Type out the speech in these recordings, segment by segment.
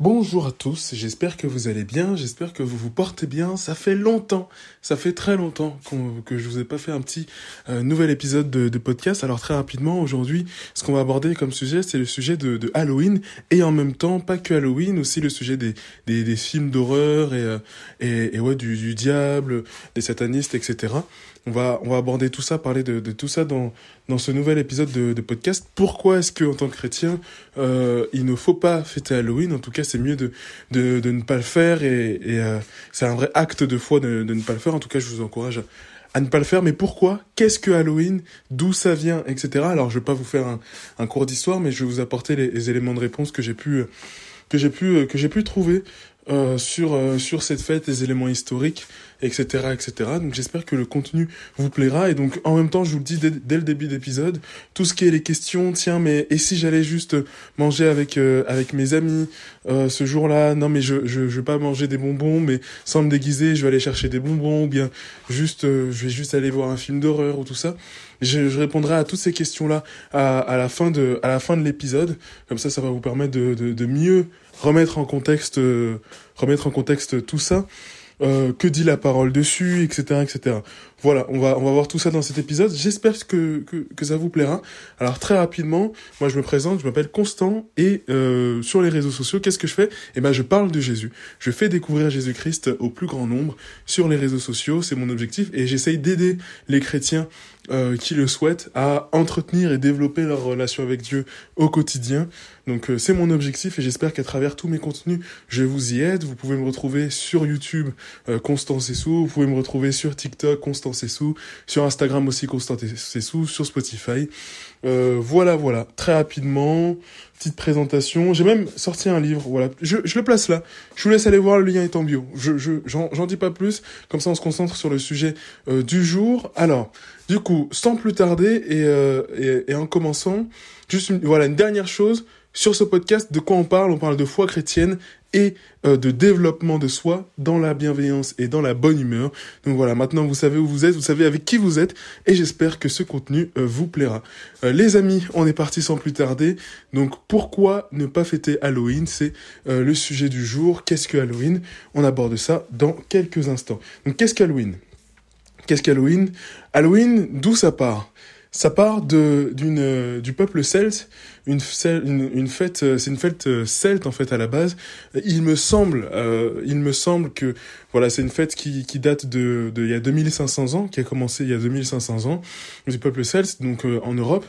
Bonjour à tous, j'espère que vous allez bien, j'espère que vous vous portez bien. Ça fait longtemps, ça fait très longtemps que je vous ai pas fait un petit euh, nouvel épisode de, podcast. Alors très rapidement, aujourd'hui, ce qu'on va aborder comme sujet, c'est le sujet de, Halloween et en même temps, pas que Halloween, aussi le sujet des, des, films d'horreur et, euh, et, et, ouais, du, du diable, des satanistes, etc. On va, on va aborder tout ça, parler de, de tout ça dans, dans ce nouvel épisode de, de podcast. Pourquoi est-ce que en tant que chrétien, euh, il ne faut pas fêter Halloween? En tout cas, c'est mieux de, de, de, ne pas le faire et, et euh, c'est un vrai acte de foi de, de ne pas le faire. En tout cas, je vous encourage à, ne pas le faire. Mais pourquoi? Qu'est-ce que Halloween? D'où ça vient Etc. Alors, je vais pas vous faire un, un cours d'histoire, mais je vais vous apporter les, les éléments de réponse que j'ai pu que j'ai pu que j'ai pu trouver euh, sur euh, sur cette fête, les éléments historiques, etc., etc. Donc j'espère que le contenu vous plaira et donc en même temps, je vous le dis dès, le début d'épisode, tout ce qui est les questions, tiens, mais et si j'allais juste manger avec euh, avec mes amis ce jour-là? Non, mais je, je je vais pas manger des bonbons, mais sans me déguiser, je vais aller chercher des bonbons ou bien juste je vais juste aller voir un film d'horreur ou tout ça. Je, répondrai à toutes ces questions-là à, à la fin de à la fin de l'épisode. Comme ça, ça va vous permettre de, de, de mieux remettre en contexte, euh, remettre en contexte tout ça. Euh, que dit la parole dessus, etc., etc. Voilà, on va on va voir tout ça dans cet épisode. J'espère que, que, que ça vous plaira. Alors très rapidement, moi je me présente, je m'appelle Constant et euh, sur les réseaux sociaux, qu'est-ce que je fais? Eh ben je parle de Jésus. Je fais découvrir Jésus-Christ au plus grand nombre sur les réseaux sociaux, c'est mon objectif et j'essaye d'aider les chrétiens euh, qui le souhaitent à entretenir et développer leur relation avec Dieu au quotidien. Donc euh, c'est mon objectif et j'espère qu'à travers tous mes contenus, je vous y aide. Vous pouvez me retrouver sur YouTube euh, Constant Sessou, vous pouvez me retrouver sur TikTok Constant Sessou, sur Instagram aussi Constant Sessou, sur Spotify. Euh, voilà, voilà, très rapidement, petite présentation. J'ai même sorti un livre, voilà. Je, je, le place là. Je vous laisse aller voir, le lien est en bio. Je, je, j'en, dis pas plus, comme ça on se concentre sur le sujet euh, du jour. Alors, du coup, sans plus tarder et, euh, et, en commençant, juste voilà une dernière chose sur ce podcast. De quoi on parle? On parle de foi chrétienne et euh, de développement de soi dans la bienveillance et dans la bonne humeur. Donc voilà, maintenant vous savez où vous êtes, vous savez avec qui vous êtes et j'espère que ce contenu euh, vous plaira. Euh, les amis, on est parti sans plus tarder. Donc pourquoi ne pas fêter Halloween? C'est le sujet du jour. Qu'est-ce que Halloween? On aborde ça dans quelques instants. Donc qu'est-ce qu'Halloween? Qu'est-ce qu'Halloween? Halloween, d'où ça part? Ça part de d'une du peuple celte, une une, une fête, c'est une fête euh, celte en fait à la base. Il me semble, euh, il me semble que voilà, c'est une fête qui qui date de de il y a 2500 ans, qui a commencé il y a 2500 ans du peuple celte, donc euh, en Europe.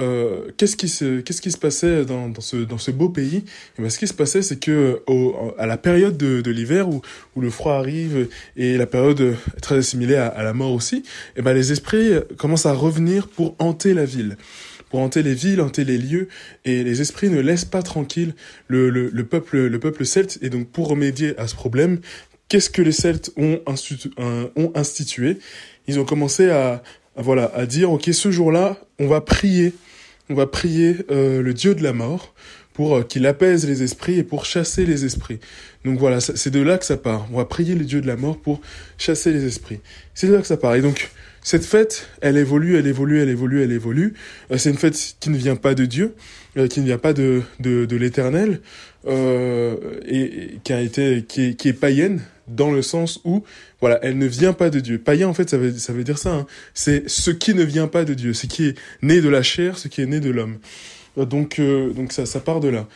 Euh, qu'est-ce qui se qu'est-ce qui se passait dans, dans ce dans ce beau pays? Et eh ben, ce qui se passait c'est que au, à la période de, de l'hiver où où le froid arrive et la période très assimilée à, à la mort aussi et eh ben les esprits commencent à revenir pour hanter la ville. Pour hanter les villes, hanter les lieux, et les esprits ne laissent pas tranquille le, le, le peuple, le peuple celte. Et donc, pour remédier à ce problème, qu'est-ce que les Celtes ont, institu ont institué? Ils ont commencé à, voilà, à dire, ok, ce jour-là, on va prier on va prier euh, le Dieu de la mort pour euh, qu'il apaise les esprits et pour chasser les esprits. Donc voilà, c'est de là que ça part. On va prier le Dieu de la mort pour chasser les esprits. C'est de là que ça part. Et donc, cette fête, elle évolue, elle évolue, elle évolue, elle évolue. Euh, c'est une fête qui ne vient pas de Dieu, qui ne vient pas de, de, l'éternel, et, qui a été, qui est païenne, dans le sens où, voilà, elle ne vient pas de Dieu. Païen, en fait, ça veut, ça veut dire ça. Hein. C'est ce qui ne vient pas de Dieu, ce qui est né de la chair, ce qui est né de l'homme. Euh, donc, euh, donc ça, ça part de là.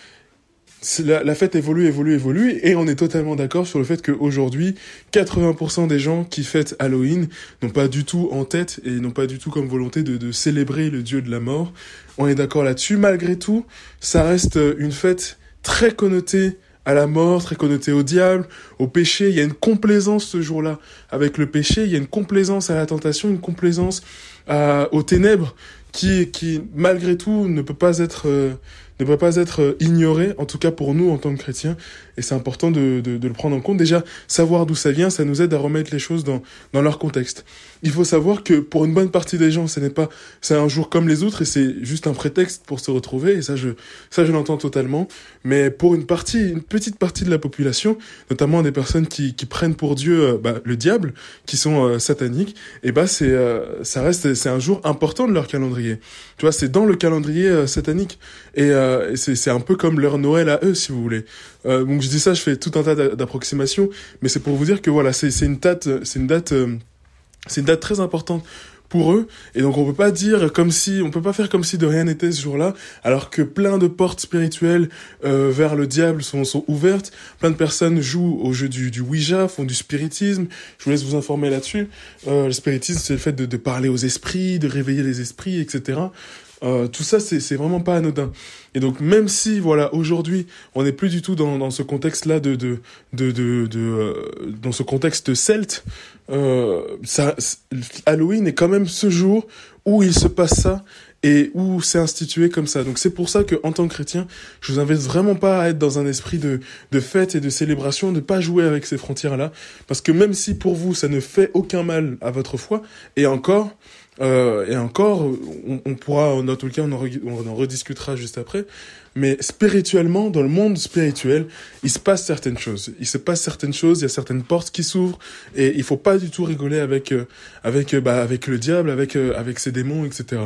La, fête évolue, évolue, évolue, et on est totalement d'accord sur le fait qu'aujourd'hui, 80% des gens qui fêtent Halloween n'ont pas du tout en tête et n'ont pas du tout comme volonté de célébrer le dieu de la mort. On est d'accord là-dessus. Malgré tout, ça reste une fête très connotée à la mort, très connoté au diable, au péché. Il y a une complaisance ce jour-là avec le péché. Il y a une complaisance à la tentation, une complaisance à, aux ténèbres qui, qui malgré tout ne peut pas être euh, ne peut pas être euh, ignoré, en tout cas pour nous en tant que chrétiens, et c'est important de, de, de, le prendre en compte. Déjà, savoir d'où ça vient, ça nous aide à remettre les choses dans, dans leur contexte. Il faut savoir que pour une bonne partie des gens, ce n'est pas, c'est un jour comme les autres, et c'est juste un prétexte pour se retrouver, et ça je, ça je l'entends totalement. Mais pour une partie, une petite partie de la population, notamment des personnes qui, qui prennent pour Dieu euh, bah, le diable, qui sont euh, sataniques, et bah c'est, ça reste, c'est un jour important de leur calendrier. Tu vois, c'est dans le calendrier satanique, et euh, c'est un peu comme leur Noël à eux, si vous voulez. Euh, donc je dis ça, je fais tout un tas d'approximations, mais c'est pour vous dire que voilà, c'est une date, c'est une date, euh, c'est une date très importante pour eux. Et donc on peut pas dire comme si on peut pas faire comme si de rien n'était ce jour-là alors que plein de portes spirituelles euh, vers le diable sont, sont ouvertes. Plein de personnes jouent au jeu du, du Ouija font du spiritisme. Je vous laisse vous informer là-dessus. Euh, le spiritisme c'est le fait de, de parler aux esprits de réveiller les esprits etc euh, tout ça, c'est vraiment pas anodin. Et donc, même si, voilà, aujourd'hui, on n'est plus du tout dans, dans ce contexte-là de, de, de, de, euh, dans ce contexte celte, euh, ça, Halloween est quand même ce jour où il se passe ça et où c'est institué comme ça. Donc c'est pour ça que en tant que chrétien, je vous invite vraiment pas à être dans un esprit de, de fête et de célébration, de pas jouer avec ces frontières-là, parce que même si pour vous ça ne fait aucun mal à votre foi, et encore, euh, et encore, on, on, pourra, dans tout cas, on en, on en rediscutera juste après. Mais spirituellement, dans le monde spirituel, il se passe certaines choses. Il se passe certaines choses. Il y a certaines portes qui s'ouvrent, et il faut pas du tout rigoler avec euh, avec euh, bah, avec le diable, avec avec ses démons, etc.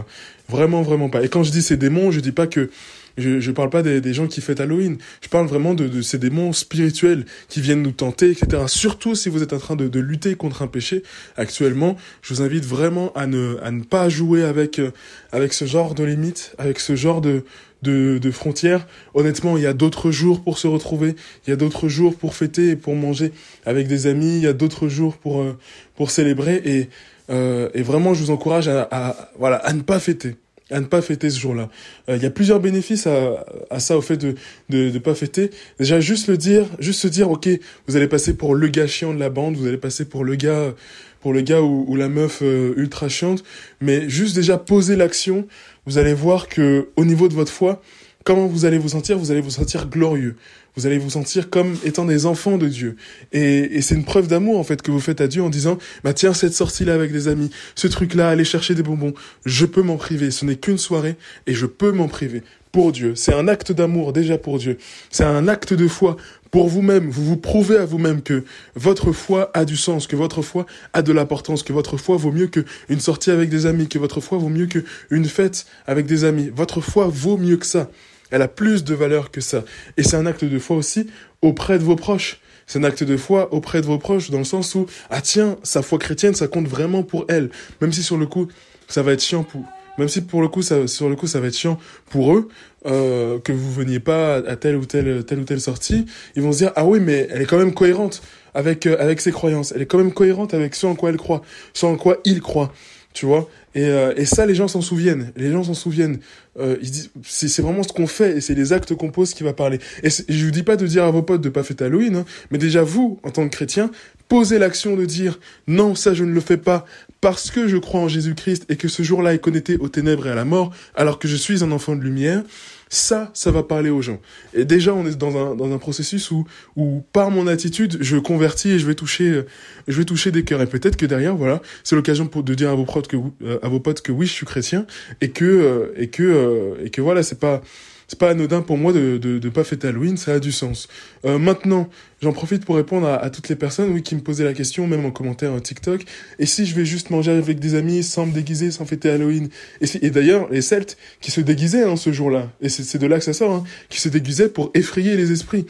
Vraiment, vraiment pas. Et quand je dis ces démons, je dis pas que je, je parle pas des, des, gens qui fêtent Halloween. Je parle vraiment de, de, ces démons spirituels qui viennent nous tenter, etc. Surtout si vous êtes en train de, de lutter contre un péché actuellement, je vous invite vraiment à ne, à ne pas jouer avec, euh, avec ce genre de limites, avec ce genre de, de, de frontières. Honnêtement, il y a d'autres jours pour se retrouver, il y a d'autres jours pour fêter et pour manger avec des amis, il y a d'autres jours pour, euh, pour célébrer et, euh, et vraiment, je vous encourage à, à, voilà, à ne pas fêter à ne pas fêter ce jour-là. Euh, il y a plusieurs bénéfices à, à ça, au fait de de, de pas fêter. Déjà, juste le dire, juste se dire, ok, vous allez passer pour le gars chiant de la bande, vous allez passer pour le gars, pour le gars ou, ou la meuf euh, ultra chiante, mais juste déjà poser l'action, vous allez voir que au niveau de votre foi, comment vous allez vous sentir Vous allez vous sentir glorieux. Vous allez vous sentir comme étant des enfants de Dieu. Et, et c'est une preuve d'amour en fait que vous faites à Dieu en disant bah tiens cette sortie là avec des amis, ce truc là, aller chercher des bonbons, je peux m'en priver. Ce n'est qu'une soirée et je peux m'en priver pour Dieu. C'est un acte d'amour déjà pour Dieu. C'est un acte de foi pour vous-même. Vous vous prouvez à vous-même que votre foi a du sens, que votre foi a de l'importance, que votre foi vaut mieux qu'une sortie avec des amis, que votre foi vaut mieux qu'une fête avec des amis. Votre foi vaut mieux que ça. Elle a plus de valeur que ça. Et c'est un acte de foi aussi auprès de vos proches. C'est un acte de foi auprès de vos proches dans le sens où, ah tiens, sa foi chrétienne, ça compte vraiment pour elle. Même si sur le coup, ça va être chiant pour, même si pour le coup, ça, sur le coup, ça va être chiant pour eux, euh, que vous veniez pas à telle ou telle, telle ou telle sortie, ils vont se dire, ah oui, mais elle est quand même cohérente avec, euh, avec ses croyances. Elle est quand même cohérente avec ce en quoi elle croit, ce en quoi il croit tu vois. Et, euh, et ça les gens s'en souviennent. Les gens s'en souviennent. Euh, c'est vraiment ce qu'on fait et c'est les actes qu'on pose qui va parler. Et je vous dis pas de dire à vos potes de pas fêter Halloween hein, mais déjà vous en tant que chrétien posez l'action de dire non ça je ne le fais pas parce que je crois en Jésus-Christ et que ce jour-là est connecté aux ténèbres et à la mort alors que je suis un enfant de lumière ça, ça va parler aux gens. Et déjà, on est dans un, dans un processus où, où, par mon attitude, je convertis et je vais toucher, je vais toucher des cœurs. Et peut-être que derrière, voilà, c'est l'occasion de dire à vos potes que, euh, à vos potes que oui, je suis chrétien et que, euh, et que, euh, et que voilà, c'est pas, c'est pas anodin pour moi de, de, de pas fêter Halloween, ça a du sens. Euh, maintenant, j'en profite pour répondre à, à, toutes les personnes oui, qui me posaient la question, même en commentaire en TikTok. Et si je vais juste manger avec des amis sans me déguiser, sans fêter Halloween? Et, et d'ailleurs, les Celtes qui se déguisaient hein, ce jour-là, et c'est de là que ça sort, hein, qui se déguisaient pour effrayer les esprits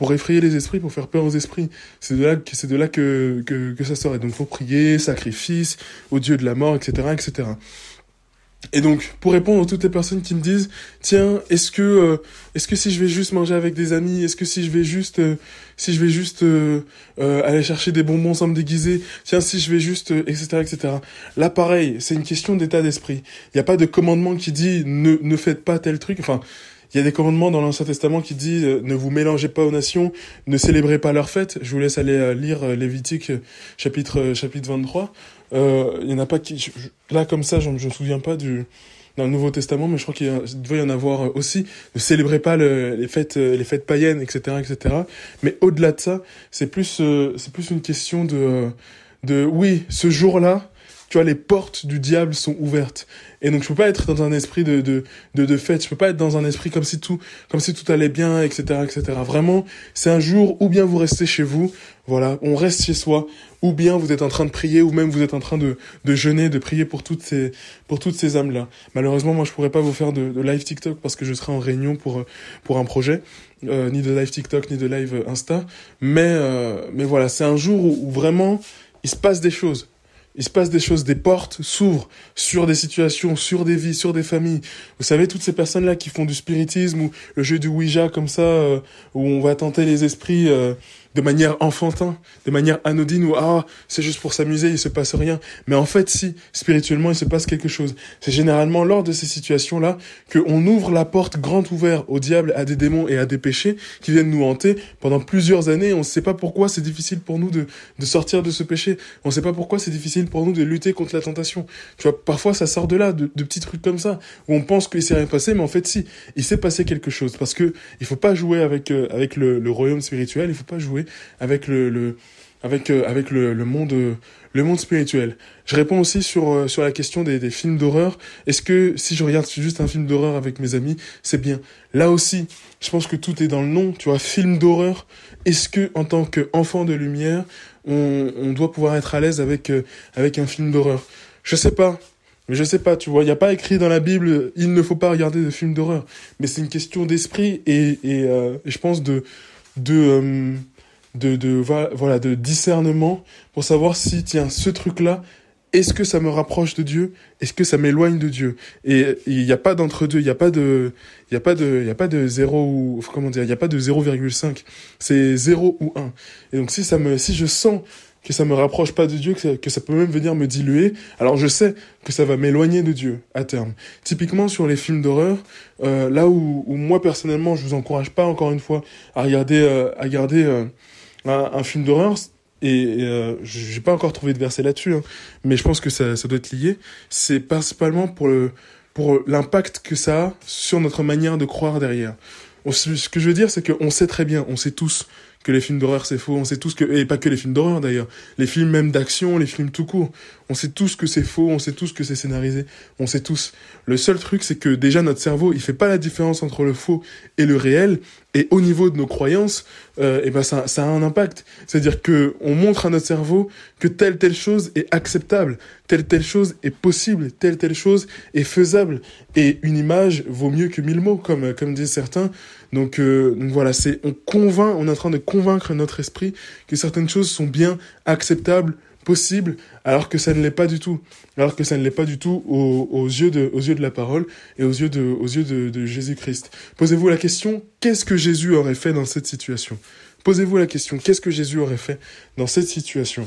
pour effrayer les esprits, pour faire peur aux esprits. C'est de là que c'est de là que, que, que ça sort. Et donc faut prier, sacrifice, au Dieu de la mort, etc., etc. Et donc, pour répondre à toutes les personnes qui me disent, tiens, est-ce que, euh, est-ce que si je vais juste manger avec des amis, est-ce que si je vais juste, euh, si je vais juste euh, euh, aller chercher des bonbons sans me déguiser, tiens, si je vais juste, etc., etc. Là, pareil, c'est une question d'état d'esprit. Il n'y a pas de commandement qui dit ne ne faites pas tel truc. Enfin, il y a des commandements dans l'Ancien Testament qui dit ne vous mélangez pas aux nations, ne célébrez pas leurs fêtes. Je vous laisse aller lire Lévitique chapitre chapitre 23. Euh, il y en a pas qui je, là comme ça, je me souviens pas du dans le Nouveau Testament, mais je crois qu'il doit y en avoir aussi. Ne célébrez pas le, les fêtes les fêtes païennes, etc., etc. Mais au-delà de ça, c'est plus euh, c'est plus une question de de oui, ce jour-là, tu vois, les portes du diable sont ouvertes. Et donc je peux pas être dans un esprit de de de, de fête, je peux pas être dans un esprit comme si tout comme si tout allait bien, etc., etc. Vraiment, c'est un jour où bien vous restez chez vous, voilà, on reste chez soi, ou bien vous êtes en train de prier, ou même vous êtes en train de de jeûner, de prier pour toutes ces pour toutes ces âmes là. Malheureusement, moi je pourrais pas vous faire de, de live TikTok parce que je serai en réunion pour pour un projet, euh, ni de live TikTok ni de live Insta, mais euh, mais voilà, c'est un jour où vraiment il se passe des choses il se passe des choses, des portes s'ouvrent sur des situations, sur des vies, sur des familles. Vous savez, toutes ces personnes-là qui font du spiritisme ou le jeu du Ouija comme ça, euh, où on va tenter les esprits, euh, de manière enfantin, de manière anodine où ah c'est juste pour s'amuser, il se passe rien. Mais en fait, si spirituellement il se passe quelque chose, c'est généralement lors de ces situations-là que on ouvre la porte grande ouverte au diable, à des démons et à des péchés qui viennent nous hanter pendant plusieurs années. On ne sait pas pourquoi c'est difficile pour nous de de sortir de ce péché. On ne sait pas pourquoi c'est difficile pour nous de lutter contre la tentation. Tu vois, parfois ça sort de là, de, de petits trucs comme ça où on pense qu'il s'est rien passé, mais en fait si, il s'est passé quelque chose parce que il faut pas jouer avec euh, avec le, le royaume spirituel, il faut pas jouer avec le, avec euh, avec le, monde euh, le monde spirituel. Je réponds aussi sur euh, sur la question des, films d'horreur. Est-ce que si je regarde juste un film d'horreur avec mes amis, c'est bien? Là aussi, je pense que tout est dans le nom. Tu film d'horreur. Est-ce que en tant qu'enfant de lumière, on, on doit pouvoir être à l'aise avec avec un film d'horreur? Je sais pas. Mais je sais pas, tu vois, il n'y a pas écrit dans la Bible, il ne faut pas regarder de films d'horreur. Mais c'est une question d'esprit et, et, et, je pense de, de, de, de voilà de discernement pour savoir si tiens ce truc là est-ce que ça me rapproche de Dieu? Est-ce que ça m'éloigne de Dieu? Et il n'y a pas d'entre deux il n'y a pas de il y a pas de il a pas de 0 ou comment dire il n'y a pas de 0,5 c'est 0 ou 1 et donc si ça me si je sens que ça me rapproche pas de Dieu, que ça, que ça peut même venir me diluer, alors je sais que ça va m'éloigner de Dieu à terme. Typiquement sur les films d'horreur, euh, là où, où moi personnellement je vous encourage pas encore une fois à regarder euh, à regarder euh, un, un film d'horreur et euh, j'ai pas encore trouvé de verset là-dessus, hein, mais je pense que ça, ça doit être lié. C'est principalement pour le pour l'impact que ça a sur notre manière de croire derrière. Ce que je veux dire, c'est qu'on sait très bien, on sait tous que les films d'horreur c'est faux, on sait tous que et pas que les films d'horreur d'ailleurs, les films même d'action, les films tout court, on sait tous que c'est faux, on sait tous que c'est scénarisé, on sait tous. Le seul truc c'est que déjà notre cerveau, il fait pas la différence entre le faux et le réel et au niveau de nos croyances, euh, et ben ça, ça a un impact. C'est-à-dire que on montre à notre cerveau que telle telle chose est acceptable, telle telle chose est possible, telle telle chose est faisable. Et une image vaut mieux que mille mots, comme comme disent certains. Donc, euh, donc voilà, c'est on convainc, on est en train de convaincre notre esprit que certaines choses sont bien acceptables, possibles, alors que ça ne l'est pas du tout. Alors que ça ne l'est pas du tout aux, yeux de, la parole et aux yeux de Jésus-Christ. Posez-vous la question, qu'est-ce que Jésus aurait fait dans cette situation? Posez-vous la question, qu'est-ce que Jésus aurait fait dans cette situation?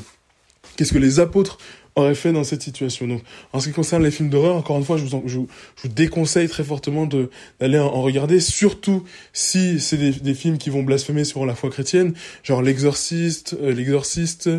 Qu'est-ce que les apôtres auraient fait dans cette situation. Donc, en ce qui concerne les films d'horreur, encore une fois, je vous, je, vous, déconseille très fortement d'aller en, regarder, surtout si c'est des, des, films qui vont blasphémer sur la foi chrétienne, genre l'exorciste, euh, l'exorciste,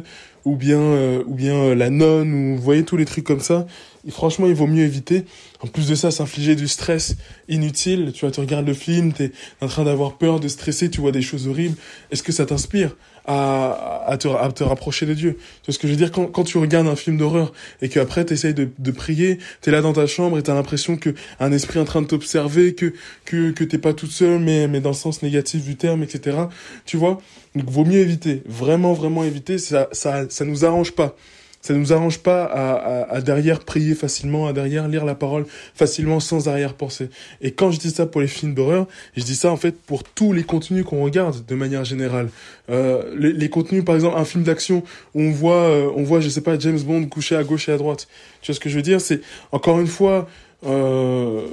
ou bien euh, ou bien euh, la nonne ou vous voyez tous les trucs comme ça. Et franchement il vaut mieux éviter en plus de ça s'infliger du stress inutile tu vois tu regardes le film tu es en train d'avoir peur de stresser tu vois des choses horribles. Est-ce que ça t'inspire à, te, rapprocher de Dieu? Tu vois ce que je veux dire? Quand, tu regardes un film d'horreur et qu'après tu essayes de, de prier tu es là dans ta chambre et tu as l'impression que un esprit est en train de t'observer que que que t'es pas toute seule mais mais dans le sens négatif du terme etc tu vois? Donc vaut mieux éviter. Vraiment vraiment éviter. Ça ça ça nous arrange pas. Ça nous arrange pas à, à, à, derrière prier facilement, à derrière lire la parole facilement sans arrière-pensée. Et quand je dis ça pour les films d'horreur, je dis ça en fait pour tous les contenus qu'on regarde de manière générale. Euh, les, les, contenus, par exemple, un film d'action où on voit, euh, on voit, je sais pas, James Bond couché à gauche et à droite. Tu vois ce que je veux dire? C'est encore une fois, euh,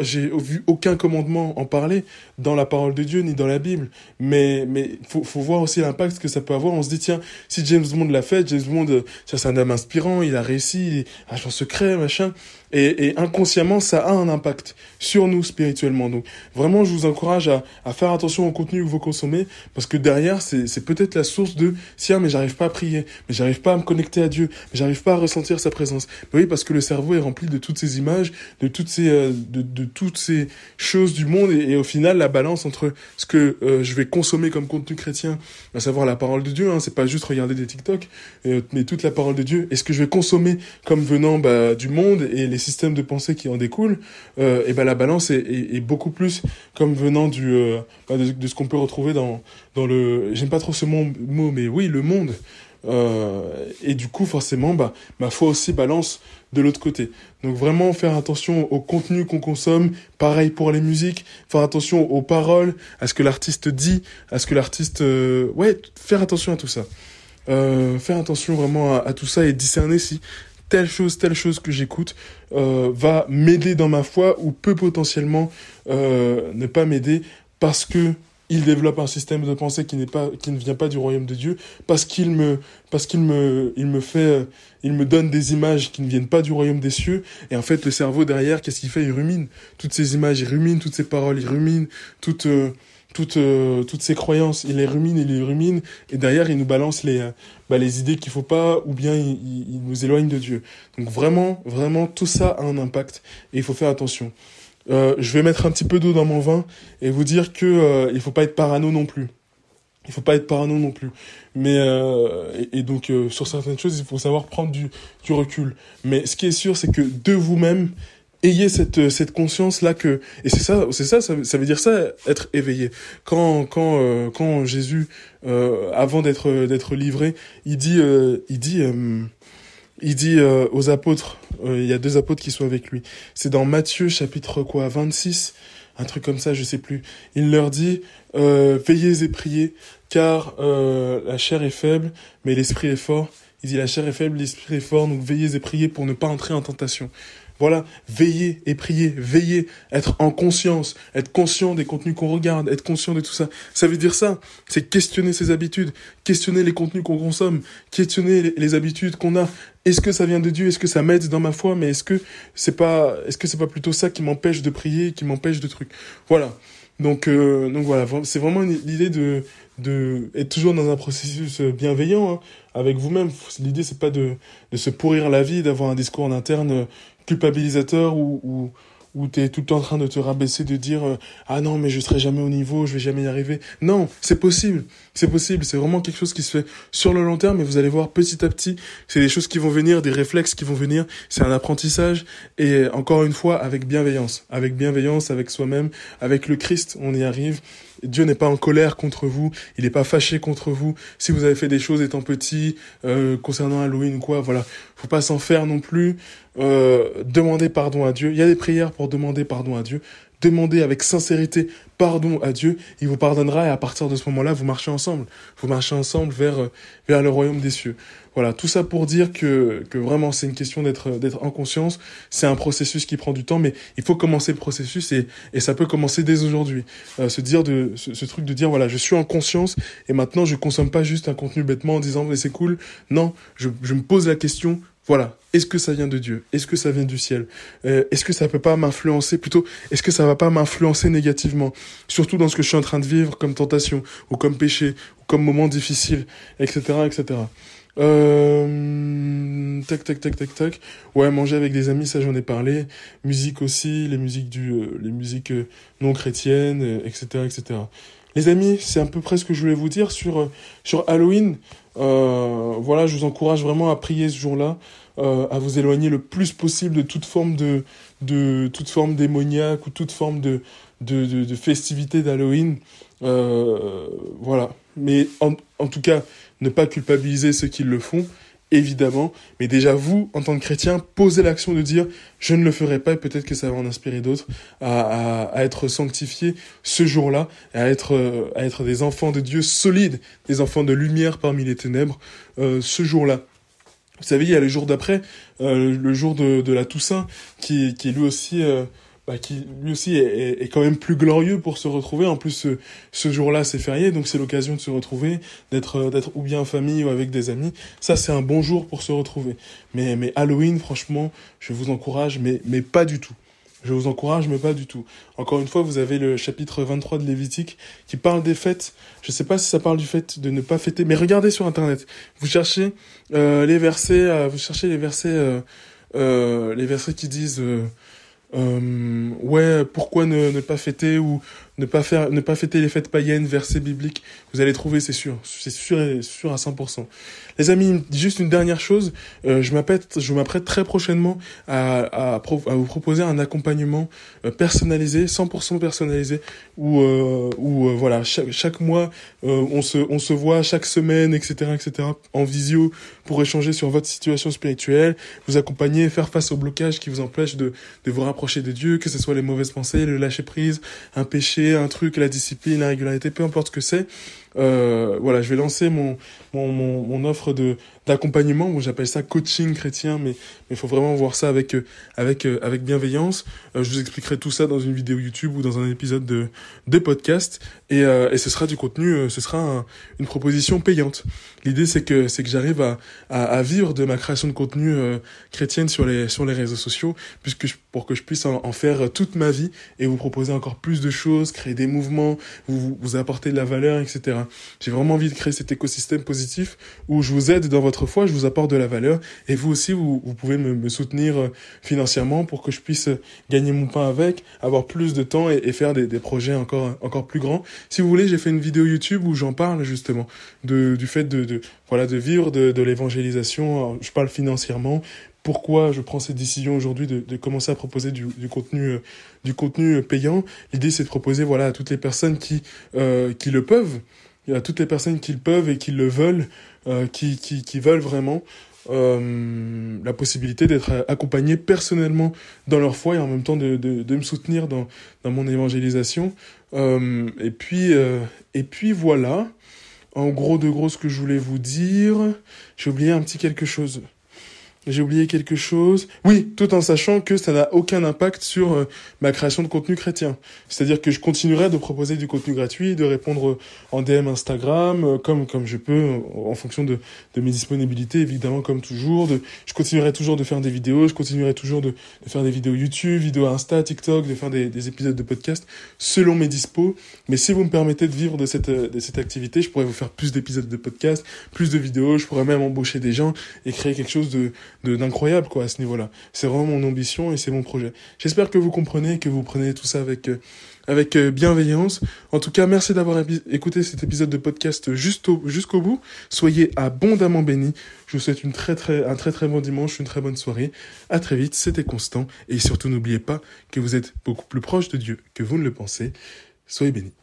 j'ai vu aucun commandement en parler dans la parole de Dieu ni dans la Bible, mais mais faut faut voir aussi l'impact que ça peut avoir. On se dit tiens, si James Bond l'a fait, James Bond, c'est un homme inspirant, il a réussi, il est secret, machin. Et, et, inconsciemment, ça a un impact sur nous spirituellement. Donc vraiment, je vous encourage à, à faire attention au contenu que vous consommez, parce que derrière, c'est peut-être la source de si mais j'arrive pas à prier, mais j'arrive pas à me connecter à Dieu, mais j'arrive pas à ressentir sa présence. Mais oui, parce que le cerveau est rempli de toutes ces images, de toutes ces euh, de, toutes ces choses du monde, et, au final, la balance entre ce que euh, je vais consommer comme contenu chrétien, à savoir la parole de Dieu, hein, c'est pas juste regarder des TikTok, euh, mais toute la parole de Dieu, et ce que je vais consommer comme venant bah, du monde systèmes de pensée qui en découlent, euh, et ben la balance est, beaucoup plus comme venant du euh, bah, de, ce qu'on peut retrouver dans dans le j'aime pas trop ce mot, mais oui le monde. Euh, et du coup forcément bah ma foi aussi balance de l'autre côté. Donc vraiment faire attention au contenu qu'on consomme. Pareil pour les musiques. Faire attention aux paroles à ce que l'artiste dit à ce que l'artiste ouais faire attention à tout ça. Faire attention vraiment à, tout ça et discerner si telle chose, telle chose que j'écoute euh, va m'aider dans ma foi ou peut potentiellement euh, ne pas m'aider parce que il développe un système de pensée qui n'est pas qui ne vient pas du royaume de Dieu parce qu'il me parce qu'il me il me fait il me donne des images qui ne viennent pas du royaume des cieux. Et en fait le cerveau derrière qu'est-ce qu'il fait? Il rumine. Toutes ces images il rumine. Toutes ces paroles il rumine. Toutes euh, toutes euh, toutes ces croyances il les rumine il les rumine et derrière il nous balance les euh, bah, les idées qu'il faut pas ou bien il, il, nous éloigne de Dieu donc vraiment vraiment tout ça a un impact et il faut faire attention euh, je vais mettre un petit peu d'eau dans mon vin et vous dire que euh, il faut pas être parano non plus. Il faut pas être parano non plus. Mais euh, et, donc euh, sur certaines choses, il faut savoir prendre du, du recul. Mais ce qui est sûr, c'est que de vous-même, ayez cette cette conscience là que et c'est ça c'est ça, ça veut dire ça être éveillé quand quand euh, quand Jésus euh, avant d'être d'être livré il dit il dit il dit euh, aux apôtres, euh, il y a deux apôtres qui sont avec lui. C'est dans Matthieu chapitre quoi, 26, un truc comme ça, je sais plus. Il leur dit euh, veillez et priez, car la chair est faible, mais l'esprit est fort. Il dit la chair est faible, l'esprit est fort, donc veillez et priez pour ne pas entrer en tentation. Voilà, veiller et prier, veiller, être en conscience, être conscient des contenus qu'on regarde, être conscient de tout ça. Ça veut dire ça, c'est questionner ses habitudes, questionner les contenus qu'on consomme, questionner les, habitudes qu'on a. Est-ce que ça vient de Dieu? Est-ce que ça m'aide dans ma foi? Mais est-ce que c'est pas, est-ce que c'est pas plutôt ça qui m'empêche de prier, qui m'empêche de trucs? Voilà. Donc, euh, donc voilà, c'est vraiment l'idée de, de être toujours dans un processus bienveillant hein, avec vous-même. L'idée c'est pas de, de se pourrir la vie, d'avoir un discours en interne culpabilisateur où tu es tout le temps en train de te rabaisser, de dire euh, ah non mais je serai jamais au niveau, je vais jamais y arriver. Non, c'est possible, c'est possible, c'est vraiment quelque chose qui se fait sur le long terme, mais vous allez voir petit à petit, c'est des choses qui vont venir, des réflexes qui vont venir, c'est un apprentissage et encore une fois avec bienveillance, avec bienveillance avec soi-même, avec le Christ, on y arrive Dieu n'est pas en colère contre vous, il n'est pas fâché contre vous. Si vous avez fait des choses étant petit, euh, concernant Halloween ou quoi, voilà, faut pas s'en faire non plus. Euh, demandez pardon à Dieu. Il y a des prières pour demander pardon à Dieu. Demandez avec sincérité pardon à Dieu, il vous pardonnera et à partir de ce moment-là, vous marchez ensemble. Vous marchez ensemble vers vers le royaume des cieux. Voilà, tout ça pour dire que que vraiment c'est une question d'être d'être en conscience, c'est un processus qui prend du temps mais il faut commencer le processus et et ça peut commencer dès aujourd'hui. Euh, se dire de ce, ce, truc de dire voilà, je suis en conscience et maintenant je consomme pas juste un contenu bêtement en disant mais c'est cool. Non, je je me pose la question voilà. Est-ce que ça vient de Dieu? Est-ce que ça vient du ciel? Euh, Est-ce que ça peut pas m'influencer? Plutôt, est-ce que ça va pas m'influencer négativement? Surtout dans ce que je suis en train de vivre comme tentation, ou comme péché, ou comme moment difficile, etc., etc. Euh... Tac, tac, tac, tac, tac. Ouais, manger avec des amis, ça j'en ai parlé. Musique aussi, les musiques du, euh, les musiques euh, non chrétiennes, etc., etc. Les amis, c'est à peu près ce que je voulais vous dire sur sur Halloween. Euh, voilà, je vous encourage vraiment à prier ce jour-là, euh, à vous éloigner le plus possible de toute forme de, démoniaque ou toute forme de, de, d'Halloween. Euh, voilà. Mais en, tout cas, ne pas culpabiliser ceux qui le font évidemment, mais déjà vous, en tant que chrétien, posez l'action de dire je ne le ferai pas et peut-être que ça va en inspirer d'autres à, être sanctifiés ce jour-là, à être, euh, à être des enfants de Dieu solides, des enfants de lumière parmi les ténèbres ce jour-là. Vous savez, il y a le jour d'après, euh, le jour de, la Toussaint, qui, qui lui aussi euh, bah, qui lui aussi est, est, quand même plus glorieux pour se retrouver. En plus, ce, ce jour-là, c'est férié, donc c'est l'occasion de se retrouver, d'être euh, d'être ou bien en famille ou avec des amis. Ça, c'est un bon jour pour se retrouver. Mais, mais Halloween, franchement, je vous encourage, mais, mais pas du tout. Je vous encourage, mais pas du tout. Encore une fois, vous avez le chapitre 23 de Lévitique qui parle des fêtes. Je sais pas si ça parle du fait de ne pas fêter, mais regardez sur Internet. Vous cherchez euh, les versets, euh, vous cherchez les versets, euh, les versets qui disent ouais, pourquoi ne, ne, pas fêter? ou ne pas faire, ne pas fêter les fêtes païennes, versets bibliques. Vous allez trouver, c'est sûr, c'est sûr, sûr à 100%. Les amis, juste une dernière chose, euh, je m'apprête, je m'apprête très prochainement à, vous proposer un accompagnement euh, personnalisé, 100% personnalisé, où, euh, où voilà, chaque, chaque mois, on se, on se voit chaque semaine, etc., etc., en visio pour échanger sur votre situation spirituelle, vous accompagner, faire face aux blocages qui vous empêchent de, de vous rapprocher de Dieu, que ce soit les mauvaises pensées, le lâcher prise, un péché, un truc, la discipline, la régularité, peu importe ce que c'est. Euh, voilà, je vais lancer mon, mon, mon, mon offre de d'accompagnement. Bon, j'appelle ça coaching chrétien, mais il faut vraiment voir ça avec euh, avec euh, avec bienveillance. Euh, je vous expliquerai tout ça dans une vidéo YouTube ou dans un épisode de de podcast, et, euh, et ce sera du contenu, ce sera un, une proposition payante. L'idée c'est que c'est que j'arrive à, à, à vivre de ma création de contenu chrétienne sur les sur les réseaux sociaux, puisque je, pour que je puisse en, en, faire toute ma vie et vous proposer encore plus de choses, créer des mouvements, vous vous apporter de la valeur, etc. J'ai vraiment envie de créer cet écosystème positif où je vous aide dans votre fois, je vous apporte de la valeur et vous aussi, vous, pouvez me, soutenir euh, financièrement pour que je puisse gagner mon pain avec, avoir plus de temps et, faire des, projets encore, encore plus grands. Si vous voulez, j'ai fait une vidéo YouTube où j'en parle justement de, du fait de, voilà, de vivre de, l'évangélisation. Je parle financièrement, pourquoi je prends cette décision aujourd'hui de, commencer à proposer du, contenu euh, du contenu payant? L'idée c'est de proposer voilà à toutes les personnes qui euh, qui le peuvent, à toutes les personnes qui le peuvent et qui le veulent, euh, qui, qui, qui veulent vraiment euh, la possibilité d'être accompagné personnellement dans leur foi et en même temps de, de, de me soutenir dans, dans mon évangélisation. Euh, et puis et puis voilà. En gros de gros ce que je voulais vous dire. J'ai oublié un petit quelque chose. J'ai oublié quelque chose. Oui, tout en sachant que ça n'a aucun impact sur euh, ma création de contenu chrétien. C'est-à-dire que je continuerai de proposer du contenu gratuit, de répondre en DM Instagram, euh, comme comme je peux, euh, en fonction de, de mes disponibilités, évidemment, comme toujours. De, je continuerai toujours de faire des vidéos, je continuerai toujours de, faire des vidéos YouTube, vidéos Insta, TikTok, de faire des, des, épisodes de podcast selon mes dispos. Mais si vous me permettez de vivre de cette, de cette activité, je pourrais vous faire plus d'épisodes de podcast, plus de vidéos, je pourrais même embaucher des gens et créer quelque chose de d'incroyable quoi à ce niveau-là. C'est vraiment mon ambition et c'est mon projet. J'espère que vous comprenez, que vous prenez tout ça avec euh, avec euh, bienveillance. En tout cas, merci d'avoir écouté cet épisode de podcast jusqu'au bout. Soyez abondamment bénis. Je vous souhaite une très très un très très bon dimanche, une très bonne soirée. À très vite, c'était Constant et surtout n'oubliez pas que vous êtes beaucoup plus proche de Dieu que vous ne le pensez. Soyez bénis.